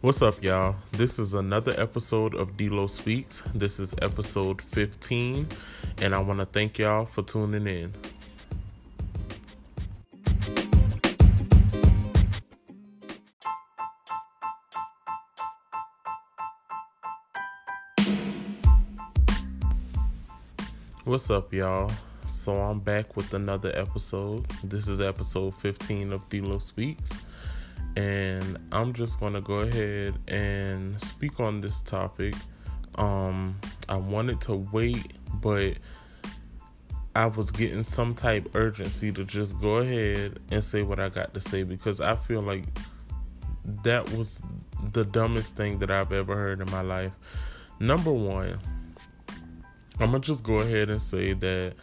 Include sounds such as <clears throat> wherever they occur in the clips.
What's up, y'all? This is another episode of D'Lo Speaks. This is episode 15, and I want to thank y'all for tuning in. What's up, y'all? So I'm back with another episode. This is episode 15 of D'Lo Speaks and I'm just gonna go ahead and speak on this topic. Um, I wanted to wait, but I was getting some type urgency to just go ahead and say what I got to say because I feel like that was the dumbest thing that I've ever heard in my life. Number one, I'm gonna just go ahead and say that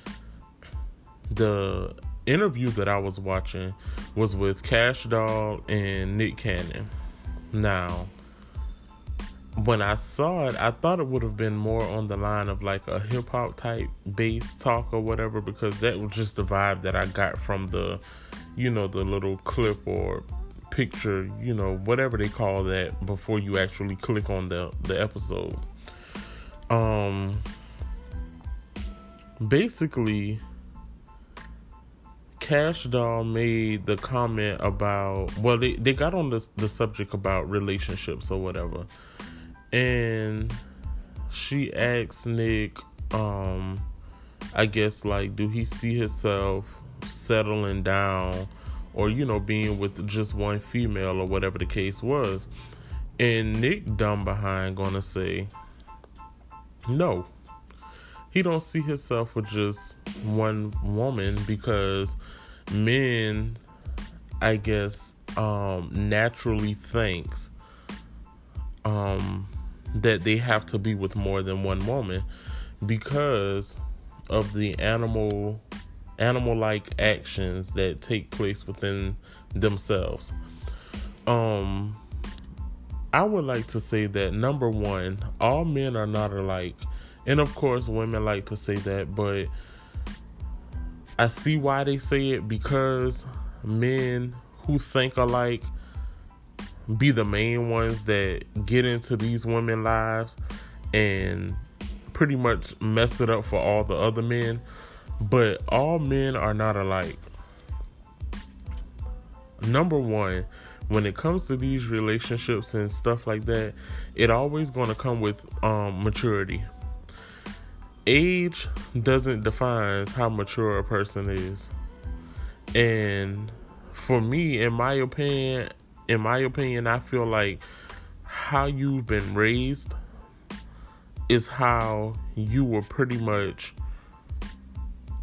the interview that I was watching was with Cash Doll and Nick Cannon. Now, when I saw it, I thought it would have been more on the line of like a hip hop type bass talk or whatever, because that was just the vibe that I got from the, you know, the little clip or picture, you know, whatever they call that before you actually click on the the episode. Um basically Cash Doll made the comment about well they, they got on the the subject about relationships or whatever. And she asked Nick, um, I guess like do he see himself settling down or you know being with just one female or whatever the case was. And Nick dumb behind gonna say no. He don't see himself with just one woman because men, I guess, um, naturally thinks um, that they have to be with more than one woman because of the animal animal like actions that take place within themselves. Um I would like to say that number one, all men are not alike. And of course women like to say that, but I see why they say it because men who think alike be the main ones that get into these women lives and pretty much mess it up for all the other men. But all men are not alike. Number one when it comes to these relationships and stuff like that it always going to come with um, maturity age doesn't define how mature a person is. And for me, in my opinion, in my opinion, I feel like how you've been raised is how you were pretty much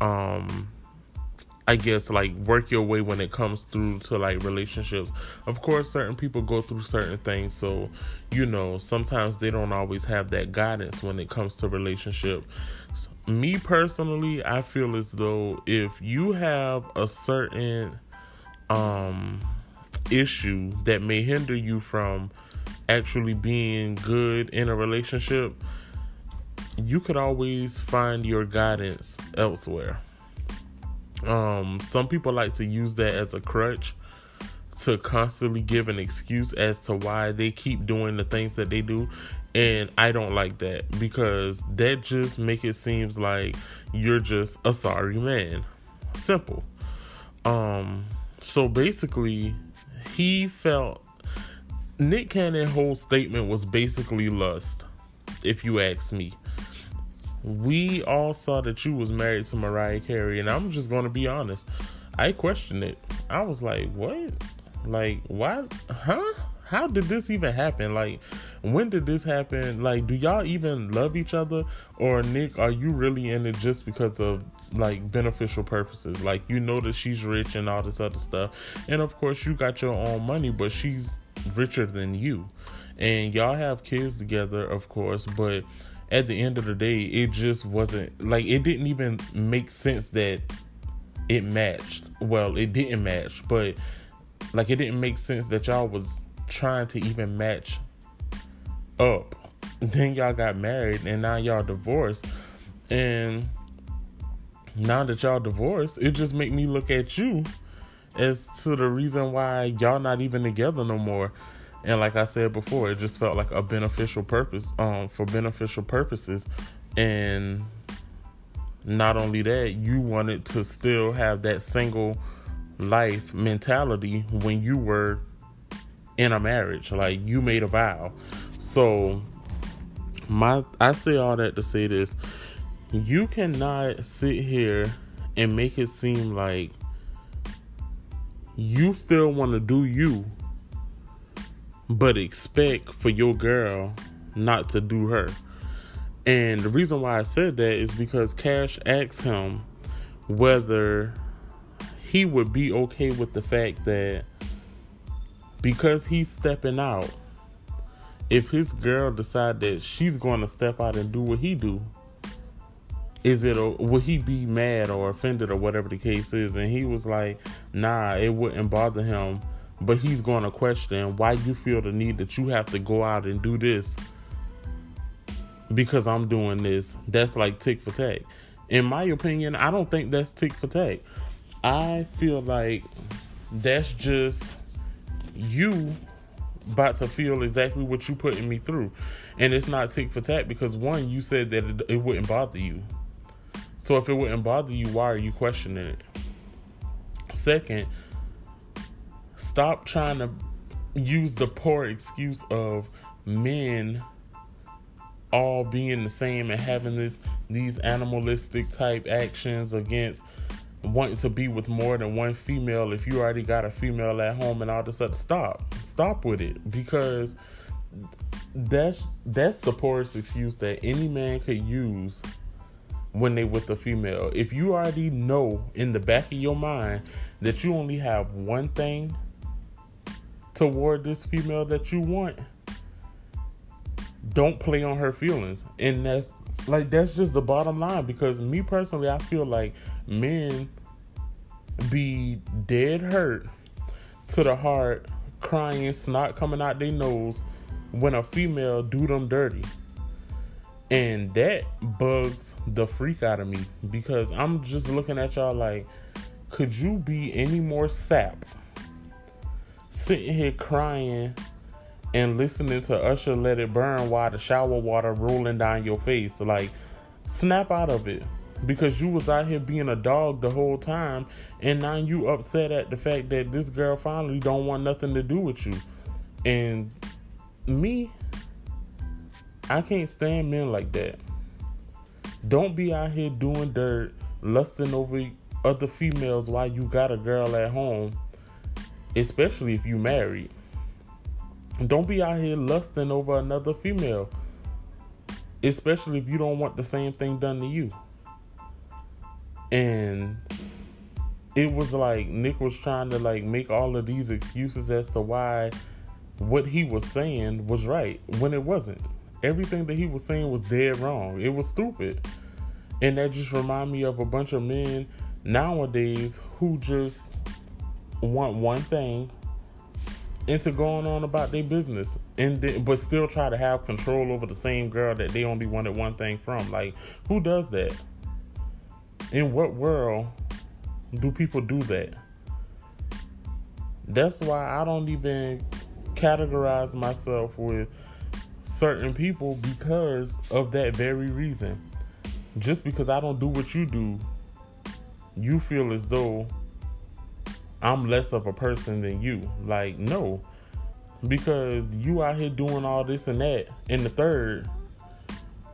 um I guess like work your way when it comes through to like relationships. Of course, certain people go through certain things, so you know sometimes they don't always have that guidance when it comes to relationship. So, me personally, I feel as though if you have a certain um issue that may hinder you from actually being good in a relationship, you could always find your guidance elsewhere. Um, some people like to use that as a crutch to constantly give an excuse as to why they keep doing the things that they do and I don't like that because that just make it seems like you're just a sorry man. Simple. Um so basically he felt Nick Cannon's whole statement was basically lust, if you ask me we all saw that you was married to Mariah Carey, and I'm just gonna be honest. I questioned it. I was like, what? Like, why? Huh? How did this even happen? Like, when did this happen? Like, do y'all even love each other? Or, Nick, are you really in it just because of like beneficial purposes? Like, you know that she's rich and all this other stuff. And of course, you got your own money, but she's richer than you. And y'all have kids together, of course, but at the end of the day, it just wasn't like it didn't even make sense that it matched. Well, it didn't match, but like it didn't make sense that y'all was trying to even match up. <laughs> Then y'all got married and now y'all divorced. And now that y'all divorced, it just make me look at you as to the reason why y'all not even together no more. And like I said before, it just felt like a beneficial purpose, um, for beneficial purposes. And not only that, you wanted to still have that single life mentality when you were in a marriage. Like you made a vow. So my I say all that to say this. You cannot sit here and make it seem like you still want to do you but expect for your girl not to do her. And the reason why I said that is because Cash asked him whether he would be okay with the fact that because he's stepping out, if his girl decide that she's going to step out and do what he do, is it would he be mad or offended or whatever the case is? And he was like, nah, it wouldn't bother him, but he's going to question why you feel the need that you have to go out and do this because I'm doing this. That's like tick for tack. In my opinion, I don't think that's tick for tack. I feel like that's just you about to feel exactly what you putting me through. And it's not tick for tack because one, you said that it, it wouldn't bother you. So if it wouldn't bother you, why are you questioning it? Second, stop trying to use the poor excuse of men all being the same and having this these animalistic type actions against wanting to be with more than one female if you already got a female at home and all this stuff. Stop. Stop with it because that's that's the poorest excuse that any man could use when they with a female. If you already know in the back of your mind that you only have one thing toward this female that you want, don't play on her feelings. And that's like that's just the bottom line because me personally I feel like men be dead hurt to the heart, crying, snot coming out their nose when a female do them dirty. And that bugs the freak out of me because I'm just looking at y'all like, could you be any more sap? Sitting here crying and listening to Usher Let It Burn while the shower water rolling down your face. Like, snap out of it. Because you was out here being a dog the whole time and now you upset at the fact that this girl finally don't want nothing to do with you. And me i can't stand men like that. Don't be out here doing dirt lusting over other females while you got a girl at home especially if you married don't be out here lusting over another female especially if you don't want the same thing done to you and it was like Nick was trying to like make all of these excuses as to why what he was saying was right when it wasn't. Everything that he was saying was dead wrong. It was stupid. And that just remind me of a bunch of men nowadays who just want one thing into going on about their business and then, but still try to have control over the same girl that they only wanted one thing from. Like who does that? in what world do people do that? That's why I don't even categorize myself with certain people because of that very reason. Just because I don't do what you do, you feel as though I'm less of a person than you. Like, no. Because you out here doing all this and that in the third,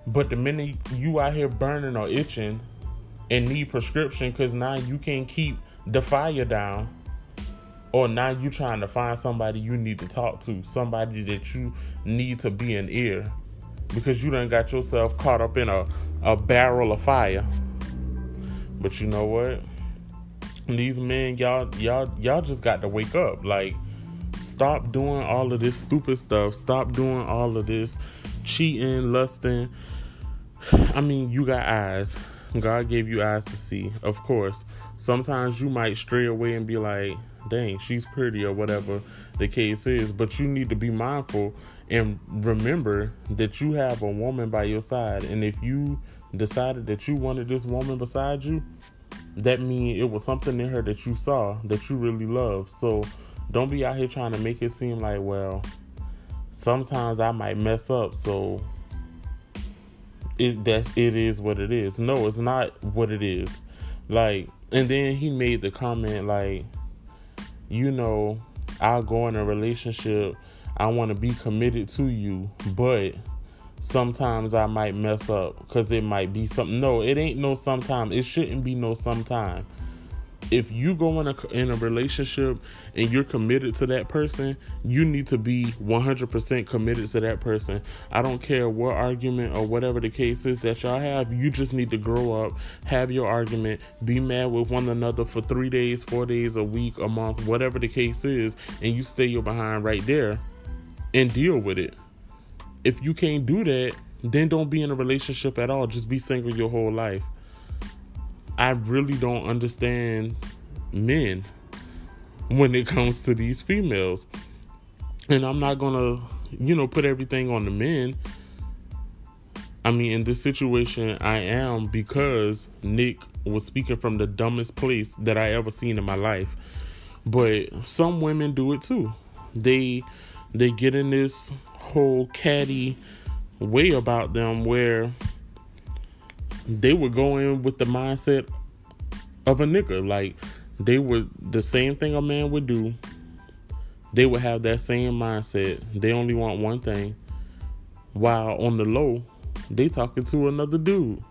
but the minute you out here burning or itching and need prescription because now you can't keep the fire down or now you trying to find somebody you need to talk to somebody that you need to be an ear because you done got yourself caught up in a, a barrel of fire but you know what these men y'all y'all y'all just got to wake up. Like stop doing all of this stupid stuff. Stop doing all of this cheating lusting. I mean you got eyes. God gave you eyes to see. Of course, sometimes you might stray away and be like, dang, she's pretty or whatever the case is, but you need to be mindful and remember that you have a woman by your side. And if you decided that you wanted this woman beside you, that means it was something in her that you saw that you really love. So don't be out here trying to make it seem like, well, sometimes I might mess up. So it that it is what it is. No, it's not what it is. Like, and then he made the comment like, you know, I'll go in a relationship. I want to be committed to you, but sometimes I might mess up because it might be something. No, it ain't no sometime. It shouldn't be no sometime if you go in a in a relationship and you're committed to that person, you need to be 100% committed to that person. I don't care what argument or whatever the case is that y'all have. You just need to grow up, have your argument, be mad with one another for 3 days, 4 days, a week, a month, whatever the case is, and you stay your behind right there and deal with it. If you can't do that, then don't be in a relationship at all. Just be single your whole life. I really don't understand men when it comes to these females. And I'm not gonna, you know, put everything on the men. I mean, in this situation, I am because Nick was speaking from the dumbest place that I ever seen in my life. But some women do it too. They they get in this whole catty way about them where they would go in with the mindset of a nigga. Like they would the same thing a man would do. They would have that same mindset. They only want one thing. While on the low, they talking to another dude.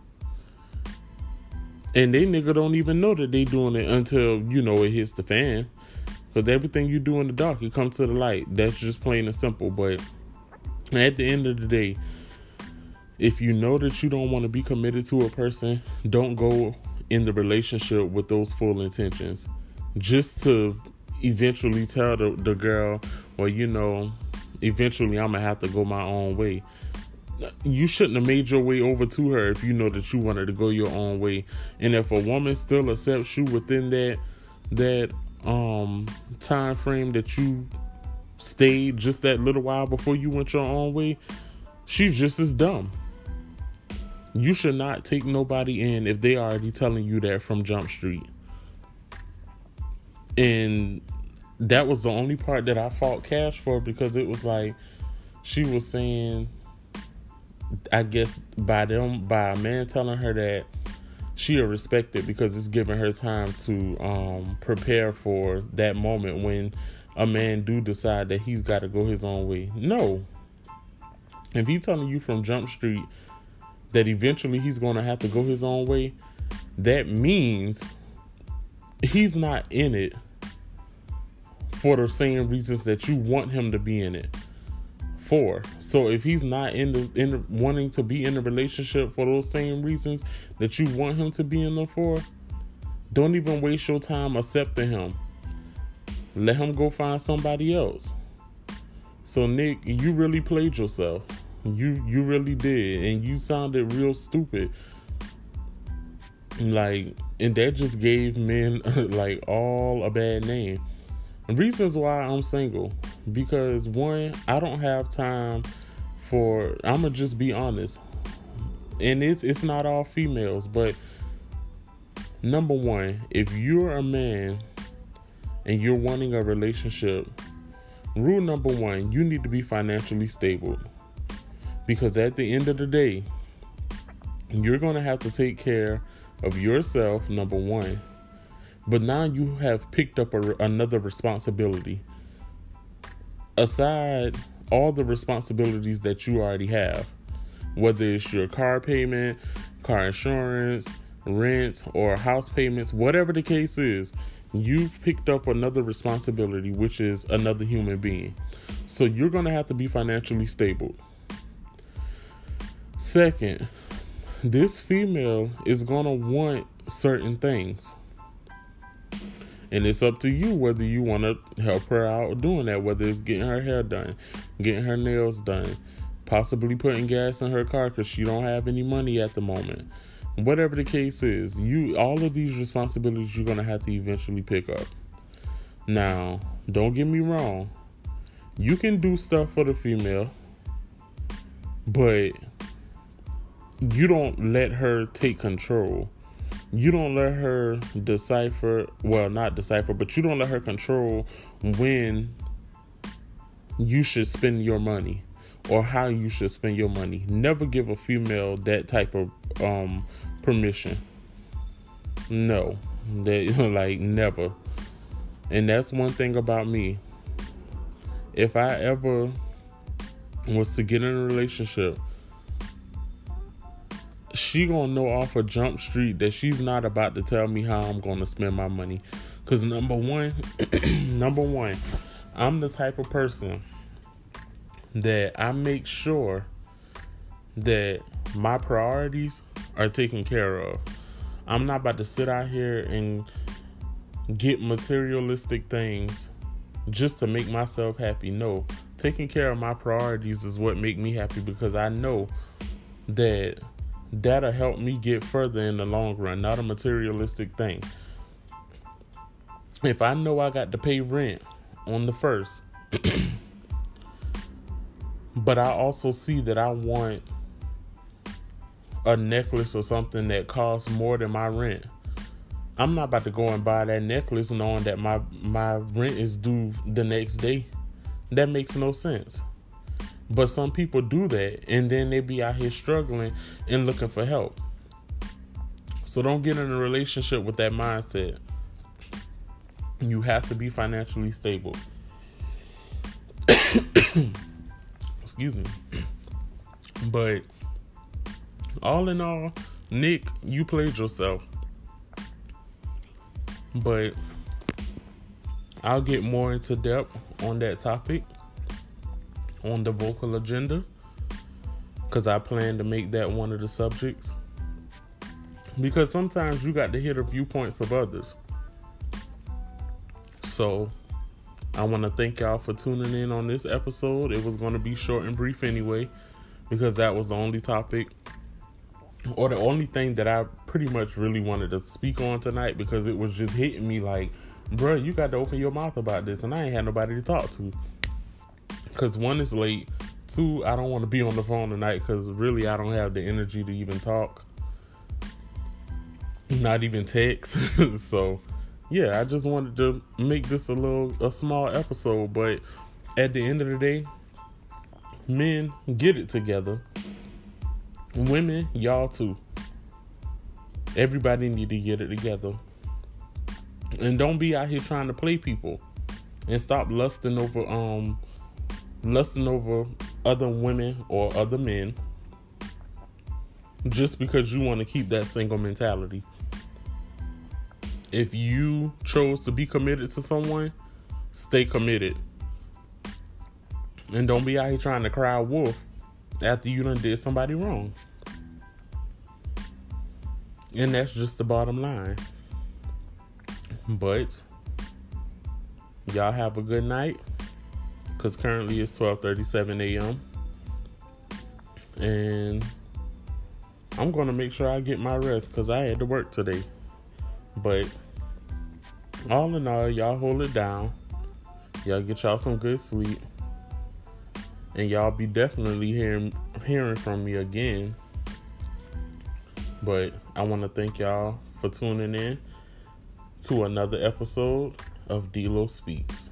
And they nigga don't even know that they doing it until, you know, it hits the fan. Because everything you do in the dark, it comes to the light. That's just plain and simple. But at the end of the day, if you know that you don't want to be committed to a person, don't go in the relationship with those full intentions. Just to eventually tell the, the girl, well, you know, eventually I'm going to have to go my own way. You shouldn't have made your way over to her if you know that you wanted to go your own way. And if a woman still accepts you within that that um time frame that you stayed just that little while before you went your own way, she's just as dumb. You should not take nobody in if they already telling you that from Jump Street. And that was the only part that I fought Cash for because it was like she was saying I guess by them by a man telling her that she'll respect it because it's giving her time to um, prepare for that moment when a man do decide that he's got to go his own way. No. If he telling you from Jump Street that eventually he's going to have to go his own way, that means he's not in it for the same reasons that you want him to be in it for. So if he's not in the in the, wanting to be in a relationship for those same reasons that you want him to be in them for, don't even waste your time accepting him. Let him go find somebody else. So Nick, you really played yourself. You you really did, and you sounded real stupid. Like, and that just gave men <laughs> like all a bad name. reasons why I'm single because one, I don't have time for. I'm gonna just be honest, and it's it's not all females, but number one, if you're a man and you're wanting a relationship, rule number one, you need to be financially stable. Because at the end of the day, you're going to have to take care of yourself, number one. But now you have picked up a, another responsibility. Aside all the responsibilities that you already have, whether it's your car payment, car insurance, rent, or house payments, whatever the case is, you've picked up another responsibility, which is another human being. So you're going to have to be financially stable. Second, this female is gonna want certain things. And it's up to you whether you want to help her out doing that, whether it's getting her hair done, getting her nails done, possibly putting gas in her car because she don't have any money at the moment. Whatever the case is, you all of these responsibilities you're gonna have to eventually pick up. Now, don't get me wrong, you can do stuff for the female, but you don't let her take control. You don't let her decipher, well, not decipher, but you don't let her control when you should spend your money or how you should spend your money. Never give a female that type of um, permission. No, that <laughs> like never. And that's one thing about me. If I ever was to get in a relationship, she gonna know off a of jump street that she's not about to tell me how I'm gonna spend my money. Cause number one, <clears throat> number one, I'm the type of person that I make sure that my priorities are taken care of. I'm not about to sit out here and get materialistic things just to make myself happy. No, taking care of my priorities is what make me happy because I know that that'll help me get further in the long run, not a materialistic thing. If I know I got to pay rent on the first, <clears throat> but I also see that I want a necklace or something that costs more than my rent. I'm not about to go and buy that necklace knowing that my my rent is due the next day. That makes no sense. But some people do that and then they be out here struggling and looking for help. So don't get in a relationship with that mindset. You have to be financially stable. <coughs> Excuse me. <coughs> But all in all, Nick, you played yourself. But I'll get more into depth on that topic on the vocal agenda because I plan to make that one of the subjects. Because sometimes you got to hear the viewpoints of others. So I want to thank y'all for tuning in on this episode. It was going to be short and brief anyway, because that was the only topic or the only thing that I pretty much really wanted to speak on tonight because it was just hitting me like, bro, you got to open your mouth about this, and I ain't had nobody to talk to. Because one is late, two, I don't want to be on the phone tonight because really I don't have the energy to even talk, not even text. <laughs> so, yeah, I just wanted to make this a little, a small episode, but at the end of the day, men get it together Women, y'all too. Everybody need to get it together. And don't be out here trying to play people. And stop lusting over um lusting over other women or other men just because you want to keep that single mentality. If you chose to be committed to someone, stay committed. And don't be out here trying to cry wolf after you done did somebody wrong. And that's just the bottom line. But y'all have a good night. Cause currently it's 12:37 a.m. And I'm gonna make sure I get my rest because I had to work today. But all in all, y'all hold it down. Y'all get y'all some good sleep. And y'all be definitely hearing hearing from me again but I want to thank y'all for tuning in to another episode of D'Lo Speaks.